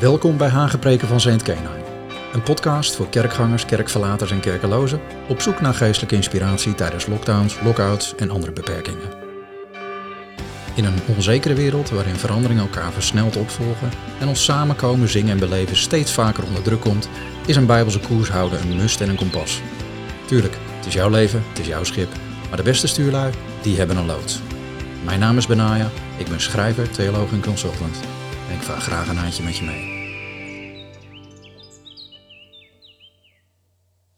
Welkom bij Hagepreken van Saint Kenai. Een podcast voor kerkgangers, kerkverlaters en kerkelozen op zoek naar geestelijke inspiratie tijdens lockdowns, lockouts en andere beperkingen. In een onzekere wereld waarin veranderingen elkaar versneld opvolgen en ons samenkomen, zingen en beleven steeds vaker onder druk komt, is een bijbelse koers houden een must en een kompas. Tuurlijk, het is jouw leven, het is jouw schip, maar de beste stuurlui, die hebben een loods. Mijn naam is Benaya, ik ben schrijver, theoloog en consultant. Ik vaar graag een handje met je mee.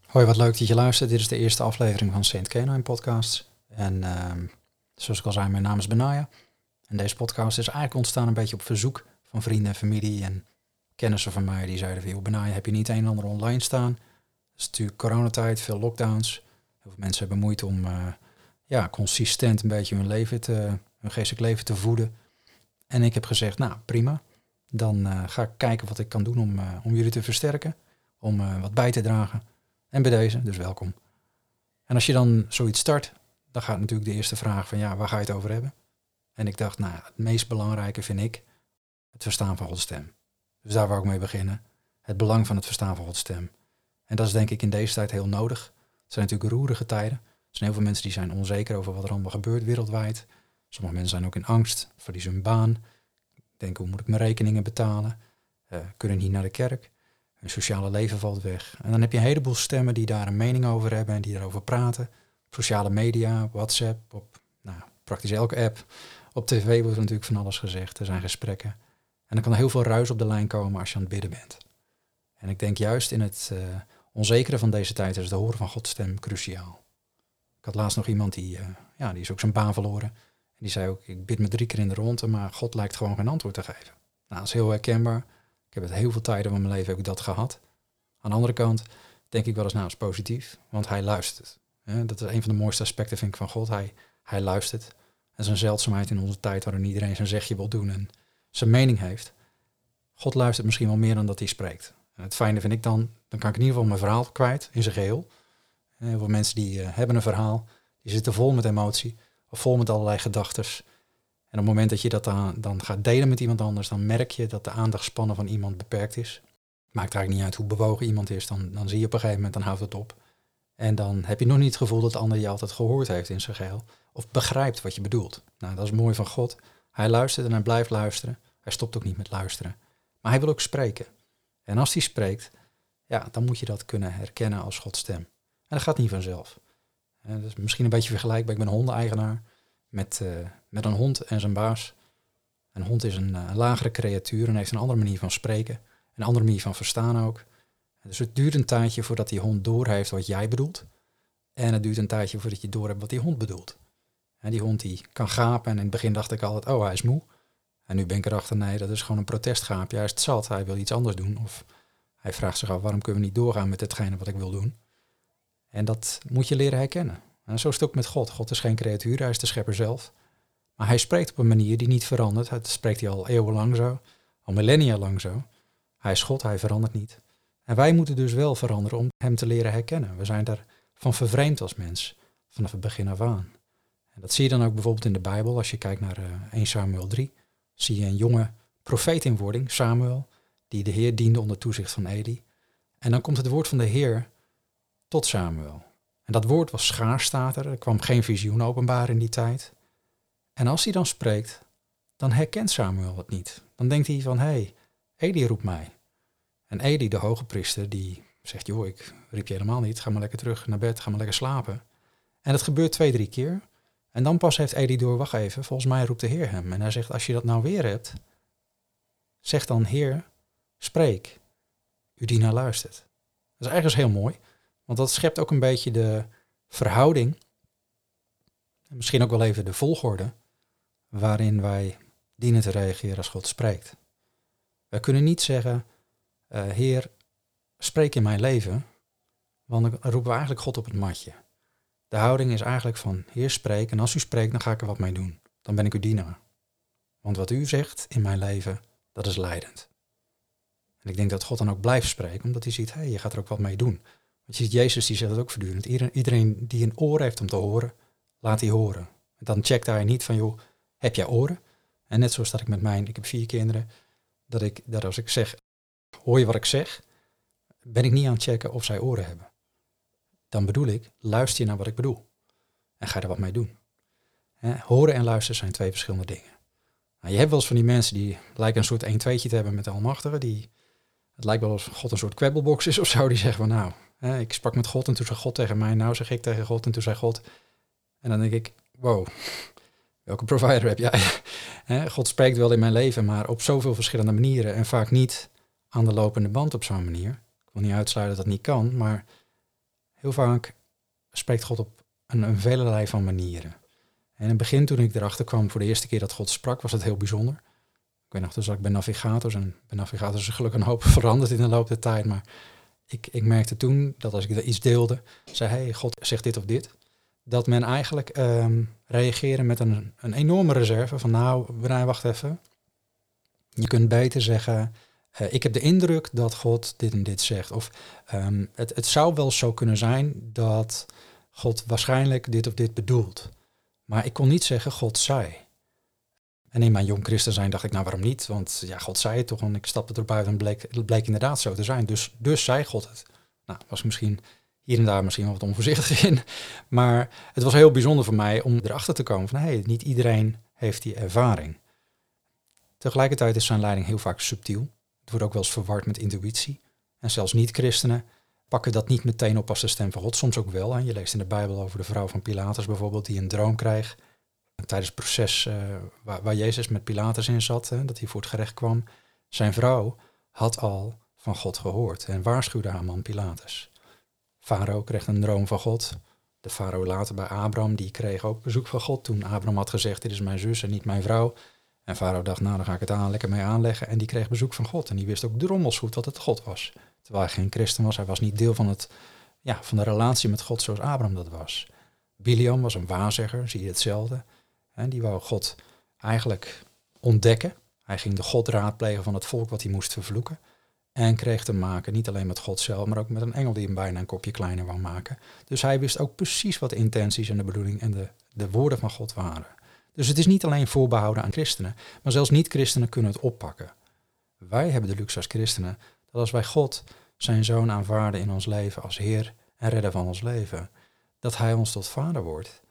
Hoi, wat leuk dat je luistert. Dit is de eerste aflevering van Saint Canine Podcasts. En ehm, zoals ik al zei, mijn naam is Benaya. En deze podcast is eigenlijk ontstaan een beetje op verzoek van vrienden en familie en kennissen van mij. Die zeiden van, Benaya, heb je niet een en ander online staan? Het is natuurlijk coronatijd, veel lockdowns. Heel veel mensen hebben moeite om uh, ja, consistent een beetje hun, leven te, hun geestelijk leven te voeden. En ik heb gezegd, nou prima, dan uh, ga ik kijken wat ik kan doen om, uh, om jullie te versterken, om wat bij te dragen. En bij deze, dus welkom. En als je dan zoiets start, dan gaat natuurlijk de eerste vraag van ja, waar ga je het over hebben? En ik dacht, nou, het meest belangrijke vind ik het verstaan van Gods stem. Dus daar wou ik mee beginnen. Het belang van het verstaan van Gods stem. En dat is denk ik in deze tijd heel nodig. Het zijn natuurlijk roerige tijden. Er zijn heel veel mensen die zijn onzeker over wat er allemaal gebeurt wereldwijd. Sommige mensen zijn ook in angst, verliezen hun baan. Denken, hoe moet ik mijn rekeningen betalen? Uh, kunnen niet naar de kerk. Hun sociale leven valt weg. En dan heb je een heleboel stemmen die daar een mening over hebben en die daarover praten. Sociale media, WhatsApp, op nou, praktisch elke app. Op tv wordt er natuurlijk van alles gezegd. Er zijn gesprekken. En dan kan er heel veel ruis op de lijn komen als je aan het bidden bent. En ik denk juist in het uh, onzekere van deze tijd is het horen van Gods stem cruciaal. Ik had laatst nog iemand die, uh, ja, die is ook zijn baan verloren. Die zei ook, ik bid me drie keer in de ronde, maar God lijkt gewoon geen antwoord te geven. Nou, dat is heel herkenbaar. Ik heb het heel veel tijden van mijn leven heb ik dat gehad. Aan de andere kant denk ik wel eens, nou, is positief, want hij luistert. dat is een van de mooiste aspecten, vind ik, van God. Hij, hij luistert. En zijn zeldzaamheid in onze tijd waarin iedereen zijn zegje wil doen en zijn mening heeft. God luistert misschien wel meer dan dat hij spreekt. Het fijne vind ik dan, dan kan ik in ieder geval mijn verhaal kwijt in zijn geheel. Heel veel mensen die uh, hebben een verhaal, die zitten vol met emotie vol met allerlei gedachten. En op het moment dat je dat dan, dan gaat delen met iemand anders, dan merk je dat de aandachtspannen van iemand beperkt is. Maakt eigenlijk niet uit hoe bewogen iemand is, dan, dan zie je op een gegeven moment, dan houdt het op. En dan heb je nog niet het gevoel dat de ander je altijd gehoord heeft in zijn geheel. Of begrijpt wat je bedoelt. Nou, dat is mooi van God. Hij luistert en hij blijft luisteren. Hij stopt ook niet met luisteren. Maar hij wil ook spreken. En als hij spreekt, ja, dan moet je dat kunnen herkennen als Gods stem. En dat gaat niet vanzelf. En dat is misschien een beetje vergelijkbaar. Ik ben een hondeneigenaar met, uh, met een hond en zijn baas. Een hond is een uh, lagere creatuur en heeft een andere manier van spreken. Een andere manier van verstaan ook. Dus het duurt een tijdje voordat die hond doorheeft wat jij bedoelt. En het duurt een tijdje voordat je doorhebt wat die hond bedoelt. En die hond die kan gapen en in het begin dacht ik altijd, oh hij is moe. En nu ben ik erachter, nee, dat is gewoon een protestgaapje. Hij is het zat, hij wil iets anders doen. Of hij vraagt zich af, waarom kunnen we niet doorgaan met hetgene wat ik wil doen? En dat moet je leren herkennen. En zo is het ook met God. God is geen creatuur, hij is de schepper zelf. Maar hij spreekt op een manier die niet verandert. Het spreekt hij al eeuwenlang zo, al millennia lang zo. Hij is God, hij verandert niet. En wij moeten dus wel veranderen om hem te leren herkennen. We zijn daarvan vervreemd als mens, vanaf het begin af aan. En dat zie je dan ook bijvoorbeeld in de Bijbel. Als je kijkt naar uh, 1 Samuel 3, zie je een jonge profeet in wording, Samuel, die de Heer diende onder toezicht van Eli. En dan komt het woord van de Heer tot Samuel. En dat woord was schaars, staat er. Kwam geen visioen openbaar in die tijd. En als hij dan spreekt, dan herkent Samuel het niet. Dan denkt hij van, hé, hey, Eli roept mij. En Eli, de hoge priester, die zegt, joh, ik riep je helemaal niet. Ga maar lekker terug naar bed, ga maar lekker slapen. En dat gebeurt twee, drie keer. En dan pas heeft Eli door, wacht even, volgens mij roept de Heer hem. En hij zegt, als je dat nou weer hebt, zeg dan, Heer, spreek. Uw dienaar luistert. Dat is ergens heel mooi. Want dat schept ook een beetje de verhouding, misschien ook wel even de volgorde, waarin wij dienen te reageren als God spreekt. Wij kunnen niet zeggen, uh, Heer, spreek in mijn leven, want dan roepen we eigenlijk God op het matje. De houding is eigenlijk van, Heer, spreek, en als u spreekt, dan ga ik er wat mee doen. Dan ben ik uw dienaar. Want wat u zegt in mijn leven, dat is leidend. En ik denk dat God dan ook blijft spreken, omdat hij ziet, hé, hey, je gaat er ook wat mee doen. Je ziet, Jezus die zegt het ook voortdurend. Iedereen die een oor heeft om te horen, laat hij horen. En dan checkt hij niet van, joh, heb jij oren? En net zoals dat ik met mijn, ik heb vier kinderen, dat ik, dat als ik zeg, Hoor je wat ik zeg? Ben ik niet aan het checken of zij oren hebben? Dan bedoel ik, luister je naar wat ik bedoel. En ga er wat mee doen. horen en luisteren zijn twee verschillende dingen. Nou, je hebt wel eens van die mensen die lijken een soort 1 2 te hebben met de Almachtige. Die, het lijkt wel alsof God een soort kwebbelbox is of zo. Die zeggen van nou, ik sprak met God en toen zei God tegen mij. Nou zeg ik tegen God en toen zei God. En dan denk ik, wow, welke provider heb jij? God spreekt wel in mijn leven, maar op zoveel verschillende manieren. En vaak niet aan de lopende band op zo'n manier. Ik wil niet uitsluiten dat dat niet kan, maar heel vaak spreekt God op een, een van manieren. En in het begin, toen ik erachter kwam voor de eerste keer dat God sprak, was het heel bijzonder. Ik weet nog, toen zat ik bij navigators en bij navigators is gelukkig een hoop veranderd in de loop der tijd. Maar ik, ik merkte toen dat als ik iets deelde, zei hey, God zegt dit of dit. Dat men eigenlijk um, met een, een enorme reserve van nou, Brian, wacht even. Je kunt beter zeggen, uh, ik heb de indruk dat God dit en dit zegt. Of um, het, het zou wel zo kunnen zijn dat God waarschijnlijk dit of dit bedoelt. Maar ik kon niet zeggen, God zei. En in mijn jong christen zijn dacht ik, nou waarom niet? Want ja, God zei het toch en ik stapte erbij en bleek, het bleek inderdaad zo te zijn. Dus, dus zei God het. Nou, was misschien hier en daar misschien wel wat onvoorzichtig in. Maar het was heel bijzonder voor mij om erachter te komen van, hé, hey, niet iedereen heeft die ervaring. Tegelijkertijd is zijn leiding heel vaak subtiel. Het wordt ook wel eens verward met intuïtie. En zelfs niet-christenen pakken dat niet meteen op als de stem van God. Soms ook wel. Hè. Je leest in de Bijbel over de vrouw van Pilatus bijvoorbeeld, die een droom krijgt. Tijdens het proces uh, waar, waar, Jezus met Pilatus in zat, hè, dat hij voor het gerecht kwam. Zijn vrouw had al van God gehoord en waarschuwde haar man Pilatus. Farao kreeg een droom van God. De farao later bij Abraham, die kreeg ook bezoek van God toen Abraham had gezegd, dit is mijn zus en niet mijn vrouw. En farao dacht, nou dan ga ik het aan, lekker mee aanleggen. En die kreeg bezoek van God en die wist ook drommels goed wat het God was. Terwijl hij geen christen was. Hij was niet deel van, het, ja, van de relatie met God zoals Abraham dat was. Biliam was een waarzegger, zie je hetzelfde. Die wou God eigenlijk ontdekken. Hij ging de God raadplegen van het volk wat hij moest vervloeken. En kreeg te maken, niet alleen met God zelf, maar ook met een engel die hem bijna een kopje kleiner wou maken. Dus hij wist ook precies wat de intenties en de bedoeling en de, de woorden van God waren. Dus het is niet alleen voorbehouden aan christenen, maar zelfs niet-christenen kunnen het oppakken. Wij hebben de luxe als christenen dat als wij God, zijn zoon, aanvaarden in ons leven als Heer en redder van ons leven, dat Hij ons tot vader wordt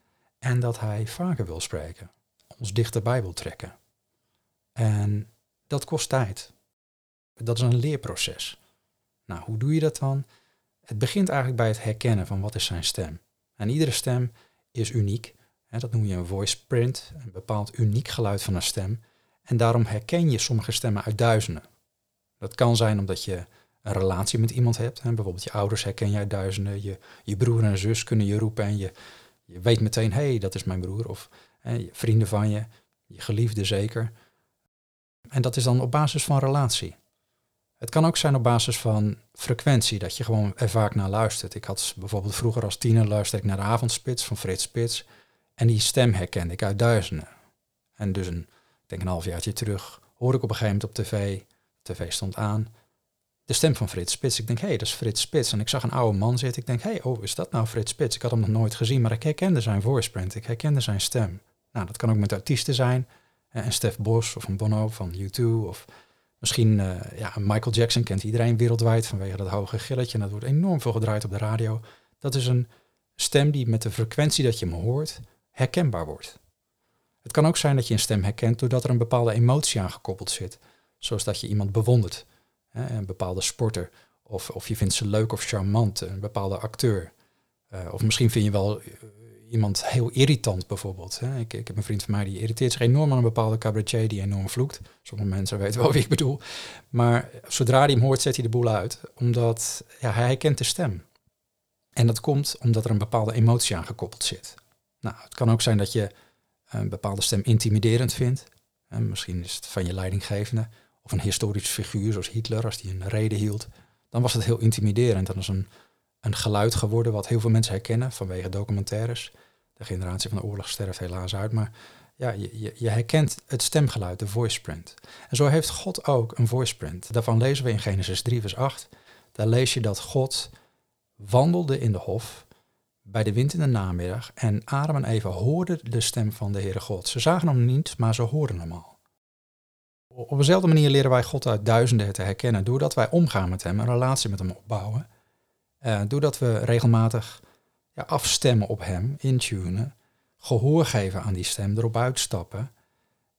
en dat Hij vaker wil spreken, ons dichterbij wil trekken. En dat kost tijd. Dat is een leerproces. Nou, hoe doe je dat dan? Het begint eigenlijk bij het herkennen van wat is zijn stem. En iedere stem is uniek. Dat noem je een voice print, een bepaald uniek geluid van een stem. En daarom herken je sommige stemmen uit duizenden. Dat kan zijn omdat je een relatie met iemand hebt. Bijvoorbeeld je ouders herken jij duizenden. Je, je broer en zus kunnen je roepen en je, je weet meteen, hé, hey, dat is mijn broer. Of vrienden van je, je geliefde zeker. En dat is dan op basis van relatie. Het kan ook zijn op basis van frequentie, dat je gewoon er vaak naar luistert. Ik had bijvoorbeeld vroeger als tiener luisterde ik naar de avondspits van Frits Spits. En die stem herkende ik uit duizenden. En dus een, ik denk een halfjaartje terug, hoorde ik op een gegeven moment op tv tv stond aan. De stem van Frits Spits. Ik denk, hé, hey, dat is Frits Spits. En ik zag een oude man zitten. Ik denk, hé, hey, oh, is dat nou Frits Spits? Ik had hem nog nooit gezien, maar ik herkende zijn voice print. Ik herkende zijn stem. Nou, dat kan ook met artiesten zijn. Een Stef Bos of een Bono van U2. Of misschien uh, ja, Michael Jackson kent iedereen wereldwijd vanwege dat hoge gilletje. En dat wordt enorm veel gedraaid op de radio. Dat is een stem die met de frequentie dat je hem hoort herkenbaar wordt. Het kan ook zijn dat je een stem herkent doordat er een bepaalde emotie aan gekoppeld zit. Zoals dat je iemand bewondert, een bepaalde sporter. Of, of je vindt ze leuk of charmant, een bepaalde acteur. Uh, of misschien vind je wel eh, iemand heel irritant bijvoorbeeld. Hè. Ik, ik heb een vriend van mij die irriteert zich enorm aan een bepaalde cabaretier die enorm vloekt. Sommige mensen weten wel wie ik bedoel. Maar zodra hij hem hoort, zet hij de boel uit. Omdat ja, hij herkent de stem. En dat komt omdat er een bepaalde emotie aan gekoppeld zit. Nou, het kan ook zijn dat je een bepaalde stem intimiderend vindt. En misschien is het van je leidinggevende of een historisch figuur zoals Hitler, als die een reden hield, dan was het heel intimiderend. Dan is een, een geluid geworden wat heel veel mensen herkennen vanwege documentaires. De generatie van de oorlog sterft helaas uit, maar ja, je, je, herkent het stemgeluid, de voice print. En zo heeft God ook een voice print. Daarvan lezen we in Genesis 3, vers 8. Daar lees je dat God wandelde in de hof bij de wind in de namiddag en Adam en Eva hoorden de stem van de Heere God. Ze zagen hem niet, maar ze hoorden hem al Op dezelfde manier leren wij God uit duizenden te herkennen, doordat wij omgaan met Hem, een relatie met Hem opbouwen. Uh, doordat we regelmatig ja, afstemmen op Hem, intunen, gehoor geven aan die stem, erop uitstappen.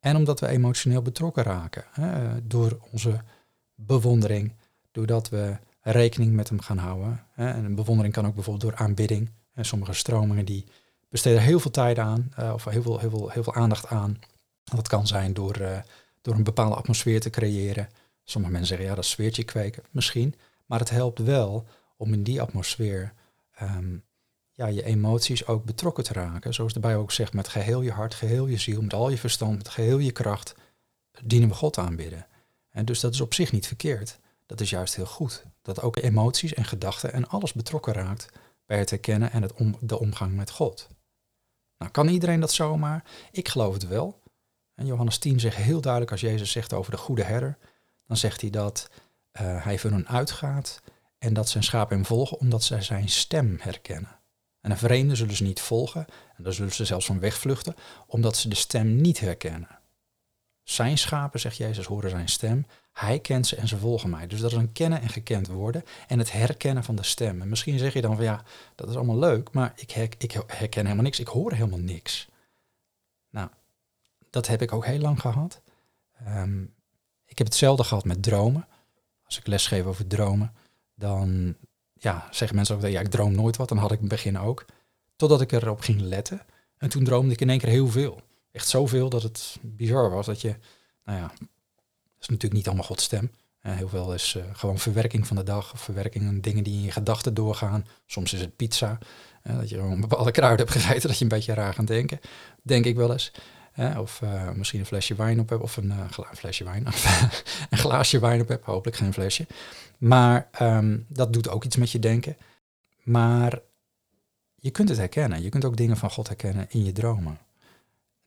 En omdat we emotioneel betrokken raken hè, door onze bewondering, doordat we rekening met hem gaan houden. Hè. En een bewondering kan ook bijvoorbeeld door aanbidding. En sommige stromingen die besteden heel veel tijd aan, uh, of heel veel, heel, veel, heel veel aandacht aan. Dat kan zijn door, uh, door een bepaalde atmosfeer te creëren. Sommige mensen zeggen, ja, dat sfeertje kweken, misschien. Maar het helpt wel om in die atmosfeer um, ja, je emoties ook betrokken te raken. Zoals de Bijbel ook zegt, met geheel je hart, geheel je ziel, met al je verstand, met geheel je kracht, dienen we God aanbidden. En dus dat is op zich niet verkeerd. Dat is juist heel goed. Dat ook emoties en gedachten en alles betrokken raakt bij het herkennen en het de omgang met God. Nou, kan iedereen dat zomaar? Ik geloof het wel. En Johannes 10 zegt heel duidelijk, als Jezus zegt over de goede herder, dan zegt hij dat uh, hij voor hen uitgaat en dat zijn schapen hem volgen omdat zij zijn stem herkennen. En een vreemde zullen ze niet volgen, en dan zullen ze zelfs van wegvluchten, omdat ze de stem niet herkennen. Zijn schapen, zegt Jezus, horen zijn stem. Hij kent ze en ze volgen mij. Dus dat is een kennen en gekend worden en het herkennen van de stem. En misschien zeg je dan van ja, dat is allemaal leuk, maar ik, ik herken helemaal niks. Ik hoor helemaal niks. Dat heb ik ook heel lang gehad. Um, ik heb hetzelfde gehad met dromen. Als ik lesgeef over dromen, dan ja, zeggen mensen ook dat ja, ik droom nooit wat. Dan had ik in het begin ook. Totdat ik erop ging letten. En toen droomde ik in één keer heel veel. Echt zoveel dat het bizar was. Dat je, nou ja, dat is natuurlijk niet allemaal Gods stem. Uh, heel veel is uh, gewoon verwerking van de dag. Of verwerking van dingen die in je gedachten doorgaan. Soms is het pizza. Uh, dat je gewoon bepaalde kruiden hebt gegeten. Dat je een beetje raar gaat denken. Denk ik wel eens. Of misschien een flesje wijn op hebt. Of een, een flesje wijn. een glaasje wijn op hebt. Hopelijk geen flesje. Maar um, dat doet ook iets met je denken. Maar je kunt het herkennen. Je kunt ook dingen van God herkennen in je dromen.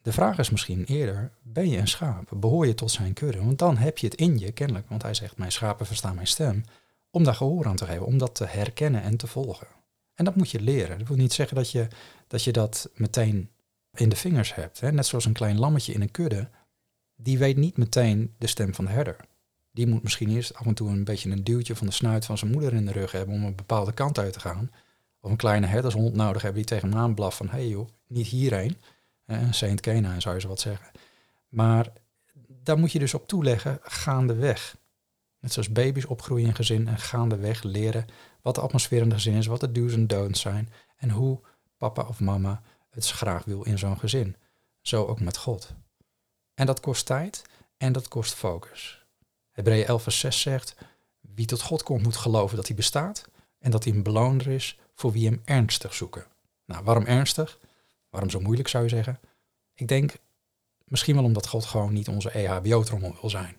De vraag is misschien eerder, ben je een schaap? Behoor je tot zijn kudde? Want dan heb je het in je, kennelijk. Want hij zegt, mijn schapen verstaan mijn stem. Om daar gehoor aan te geven, om dat te herkennen en te volgen. En dat moet je leren. Dat wil niet zeggen dat, je dat meteen in de vingers hebt. Hè? Net zoals een klein lammetje in een kudde. Die weet niet meteen de stem van de herder die moet misschien eerst af en toe een beetje een duwtje van de snuit van zijn moeder in de rug hebben om een bepaalde kant uit te gaan. Of een kleine herdershond nodig hebben die tegen hem aanblaft van hey joh, niet hierheen. Eh, Saint Kenaan zou je zo wat zeggen. Maar daar moet je dus op toeleggen gaandeweg. Net zoals baby's opgroeien in gezin en gaandeweg leren wat de atmosfeer in het gezin is, wat de do's en don'ts zijn en hoe papa of mama het graag wil in zo'n gezin. Zo ook met God. En dat kost tijd en dat kost focus. Hebreeën 11 vers 6 zegt, wie tot God komt moet geloven dat hij bestaat en dat hij een beloner is voor wie hem ernstig zoeken. Nou, waarom ernstig? Waarom zo moeilijk zou je zeggen? Ik denk misschien wel omdat God gewoon niet onze EHBO-trommel wil zijn.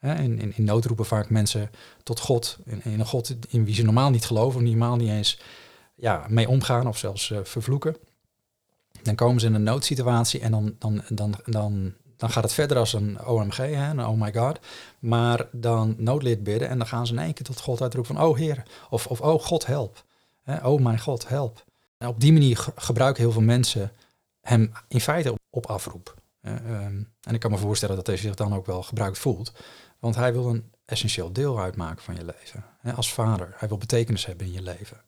In, in, in, nood roepen vaak mensen tot God, in, een God in wie ze normaal niet geloven, normaal niet eens ja, mee omgaan of zelfs uh, vervloeken. Dan komen ze in een noodsituatie en dan, dan, dan, dan dan gaat het verder als een OMG, hè, oh my god. Maar dan noodlid bidden en dan gaan ze in één keer tot God uitroepen van, oh Heer, of, of oh God help. Hè, oh mijn God help. En op die manier gebruiken heel veel mensen hem in feite op, afroep. Ehm, en ik kan me voorstellen dat hij zich dan ook wel gebruikt voelt. Want hij wil een essentieel deel uitmaken van je leven. Hè, als vader. Hij wil betekenis hebben in je leven.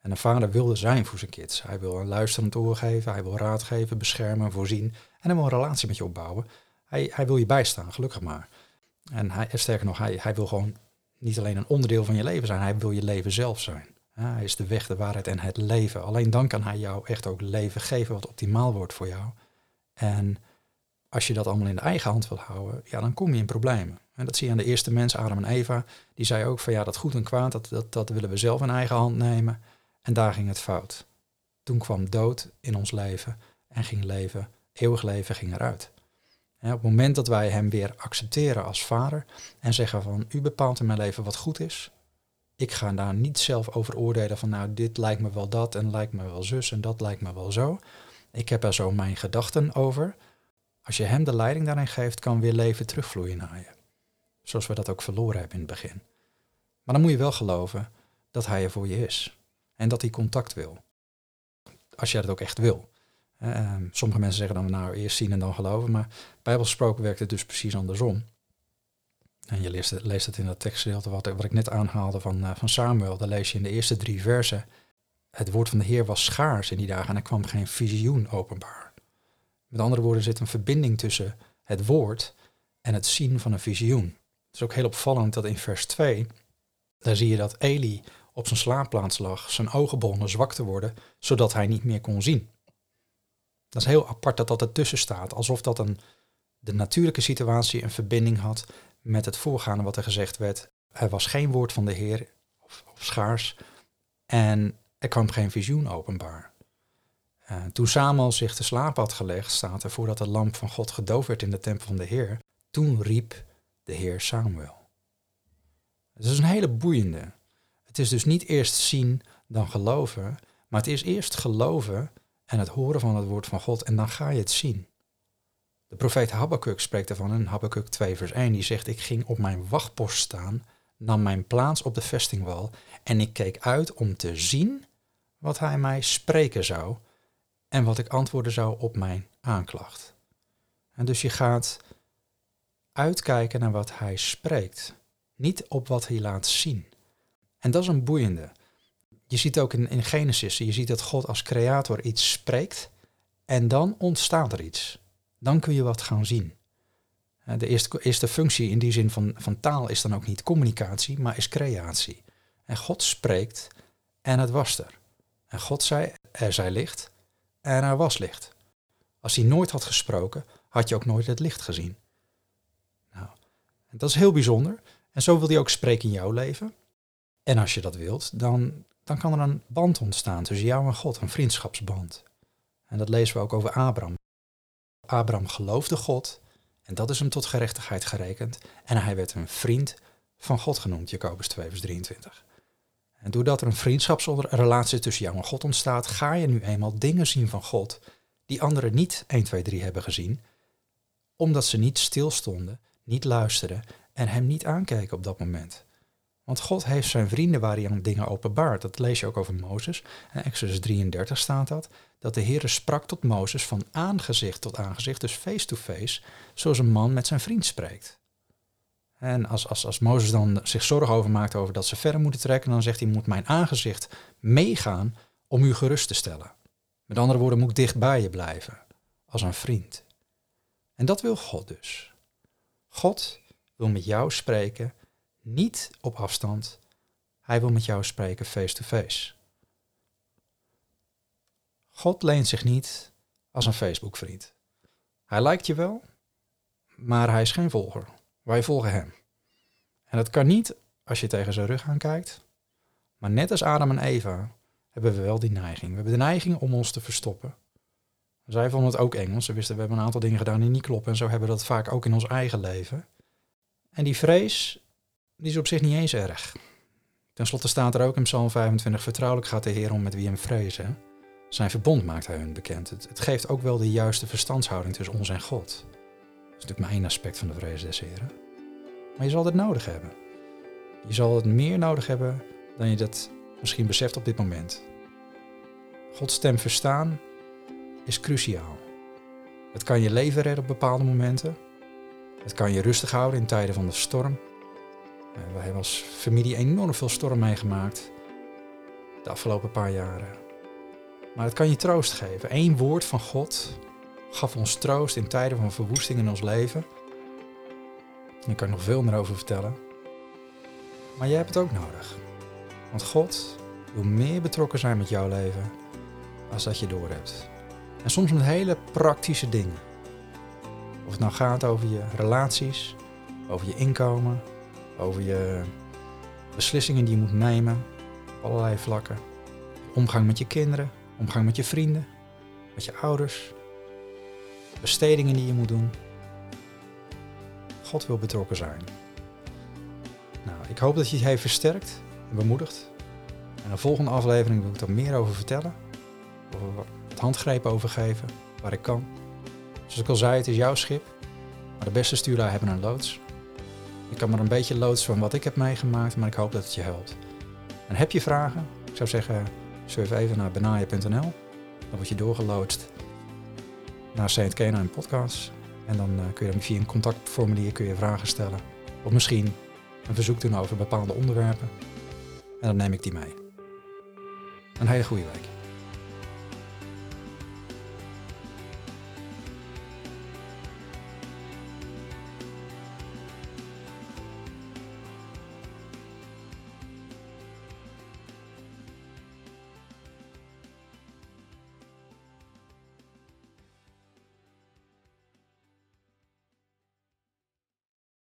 En een vader wilde zijn voor zijn kids. Hij wil een luisterend oor geven, hij wil raad geven, beschermen, voorzien. En hij wil een relatie met je opbouwen. Hij, hij wil je bijstaan, gelukkig maar. En hij, sterker nog, hij, hij wil gewoon niet alleen een onderdeel van je leven zijn, hij wil je leven zelf zijn. Hij is de weg, de waarheid en het leven. Alleen dan kan hij jou echt ook leven geven wat optimaal wordt voor jou. En als je dat allemaal in de eigen hand wil houden, ja, dan kom je in problemen. En dat zie je aan de eerste mensen, Adam en Eva. Die zei ook van ja, dat goed en kwaad, dat, dat, dat willen we zelf in eigen hand nemen. En daar ging het fout. Toen kwam dood in ons leven en ging leven, eeuwig leven ging eruit. op het moment dat wij hem weer accepteren als vader en zeggen van u bepaalt in mijn leven wat goed is, ik ga daar niet zelf over oordelen van nou dit lijkt me wel dat en lijkt me wel zus en dat lijkt me wel zo. Ik heb er zo mijn gedachten over. Als je hem de leiding daarin geeft, kan weer leven terugvloeien naar je. Zoals we dat ook verloren hebben in het begin. Maar dan moet je wel geloven dat hij er voor je is en dat hij contact wil. Als jij dat ook echt wil. Ehm, sommige mensen zeggen dan nou eerst zien en dan geloven, maar bijbelsproken werkt het dus precies andersom. En je leest, leest het in dat tekstgedeelte wat, wat ik net aanhaalde van, uh, van Samuel. Daar lees je in de eerste drie versen. Het woord van de Heer was schaars in die dagen en er kwam geen visioen openbaar. Met andere woorden zit een verbinding tussen het woord en het zien van een visioen. Het is ook heel opvallend dat in vers 2, daar zie je dat Eli op zijn slaapplaats lag, zijn ogen begonnen zwak te worden, zodat hij niet meer kon zien. Dat is heel apart dat dat ertussen staat, alsof dat een, de natuurlijke situatie een verbinding had met het voorgaande wat er gezegd werd. Er was geen woord van de Heer, of, of schaars, en er kwam geen visioen openbaar. Uh, toen Samuel zich te slaap had gelegd, staat er voordat de lamp van God gedoofd werd in de tempel van de Heer, toen riep de Heer Samuel. Het is een hele boeiende. Het is dus niet eerst zien dan geloven, maar het is eerst geloven en het horen van het woord van God en dan ga je het zien. De profeet Habakkuk spreekt ervan in Habakkuk 2 vers 1. Die zegt, ik ging op mijn wachtpost staan, nam mijn plaats op de vestingwal en ik keek uit om te zien wat hij mij spreken zou en wat ik antwoorden zou op mijn aanklacht. En dus je gaat uitkijken naar wat hij spreekt, niet op wat hij laat zien. En dat is een boeiende. Je ziet ook in, Genesis, je ziet dat God als creator iets spreekt en dan ontstaat er iets. Dan kun je wat gaan zien. De eerste, eerste functie in die zin van, van taal is dan ook niet communicatie, maar is creatie. En God spreekt en het was er. En God zei, er zij licht en er was licht. Als hij nooit had gesproken, had je ook nooit het licht gezien. Nou, dat is heel bijzonder. En zo wil hij ook spreken in jouw leven. En als je dat wilt, dan, dan kan er een band ontstaan tussen jou en God, een vriendschapsband. En dat lezen we ook over Abraham. Abraham geloofde God en dat is hem tot gerechtigheid gerekend. En hij werd een vriend van God genoemd, Jacobus 2, vers 23. En doordat er een vriendschapsrelatie tussen jou en God ontstaat, ga je nu eenmaal dingen zien van God die anderen niet 1, 2, 3 hebben gezien, omdat ze niet stilstonden, niet luisterden en hem niet aankeken op dat moment. Want God heeft zijn vrienden waar hij aan dingen openbaart. Dat lees je ook over Mozes. Exodus 33 staat dat. Dat de Heer sprak tot Mozes van aangezicht tot aangezicht, dus face-to-face, zoals een man met zijn vriend spreekt. En als, als, als Mozes dan zich zorgen over maakt over dat ze verder moeten trekken, dan zegt hij, moet mijn aangezicht meegaan om u gerust te stellen. Met andere woorden, moet ik dicht bij je blijven, als een vriend. En dat wil God dus. God wil met jou spreken, niet op afstand. Hij wil met jou spreken face-to-face. God leent zich niet als een Facebook-vriend. Hij lijkt je wel, maar hij is geen volger. Wij volgen hem. En dat kan niet als je tegen zijn rug aankijkt. Maar net als Adam en Eva hebben we wel die neiging. We hebben de neiging om ons te verstoppen. Zij vonden het ook eng, ze wisten we hebben een aantal dingen gedaan die niet kloppen. En zo hebben we dat vaak ook in ons eigen leven. En die vrees, die is op zich niet eens erg. Ten slotte staat er ook in Psalm 25, vertrouwelijk gaat de Heer om met wie hem vrezen. Zijn verbond maakt hij hun bekend. Het, het geeft ook wel de juiste verstandshouding tussen ons en God. Dat is natuurlijk maar één aspect van de vrees des Heren. Maar je zal het nodig hebben. Je zal het meer nodig hebben dan je dat misschien beseft op dit moment. Gods stem verstaan is cruciaal. Het kan je leven redden op bepaalde momenten. Het kan je rustig houden in tijden van de storm. Wij hebben als familie enorm veel storm meegemaakt de afgelopen paar jaren. Maar het kan je troost geven. Eén woord van God gaf ons troost in tijden van verwoesting in ons leven. Kan ik nog veel meer over vertellen. Maar jij hebt het ook nodig. Want God wil meer betrokken zijn met jouw leven als dat je doorhebt. En soms met hele praktische dingen. Of het nou gaat over je relaties, over je inkomen, over je beslissingen die je moet nemen op allerlei vlakken. Omgang met je kinderen, omgang met je vrienden, met je ouders, bestedingen die je moet doen. God wil betrokken zijn. Nou, ik hoop dat je je heeft versterkt en bemoedigd. En de volgende aflevering wil ik er meer over vertellen. Over het handgrepen overgeven, waar ik kan. Zoals ik al zei, het is jouw schip. Maar de beste stuurlui hebben een loods. Ik kan maar een beetje loods van wat ik heb meegemaakt, maar ik hoop dat het je helpt. En heb je vragen? Ik zou zeggen, surf even naar benaje.nl. Dan word je doorgeloodst naar Saint Kenai Podcast. En dan uh, kun je via een contactformulier kun je vragen stellen. Of misschien een verzoek doen over bepaalde onderwerpen. En dan neem ik die mee. Een hele goede week.